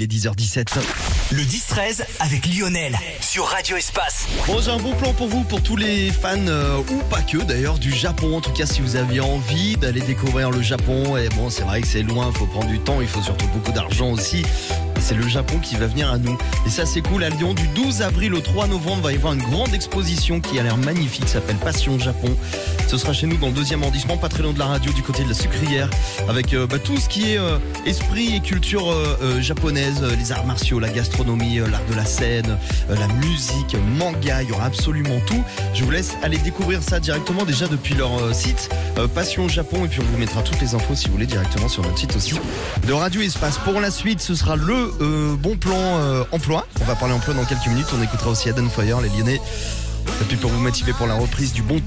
il est 10h17. Le 10-13 avec Lionel sur Radio Espace. Bon, j'ai un bon plan pour vous, pour tous les fans, euh, ou pas que d'ailleurs, du Japon. En tout cas, si vous aviez envie d'aller découvrir le Japon, et bon, c'est vrai que c'est loin, faut prendre du temps, il faut surtout beaucoup d'argent aussi. C'est le Japon qui va venir à nous. Et ça, c'est cool. À Lyon, du 12 avril au 3 novembre, va y avoir une grande exposition qui a l'air magnifique, s'appelle Passion Japon. Ce sera chez nous dans le deuxième arrondissement, pas très loin de la radio, du côté de la sucrière, avec euh, bah, tout ce qui est euh, esprit et culture euh, japonaise, les arts martiaux, la gastronomie, l'art de la scène, la musique, manga, il y aura absolument tout. Je vous laisse aller découvrir ça directement déjà depuis leur site Passion Japon et puis on vous mettra toutes les infos si vous voulez directement sur notre site aussi de Radio Espace. Pour la suite, ce sera le euh, bon plan euh, emploi. On va parler emploi dans quelques minutes. On écoutera aussi Adam Fire, les Lyonnais. Et puis pour vous motiver pour la reprise du bon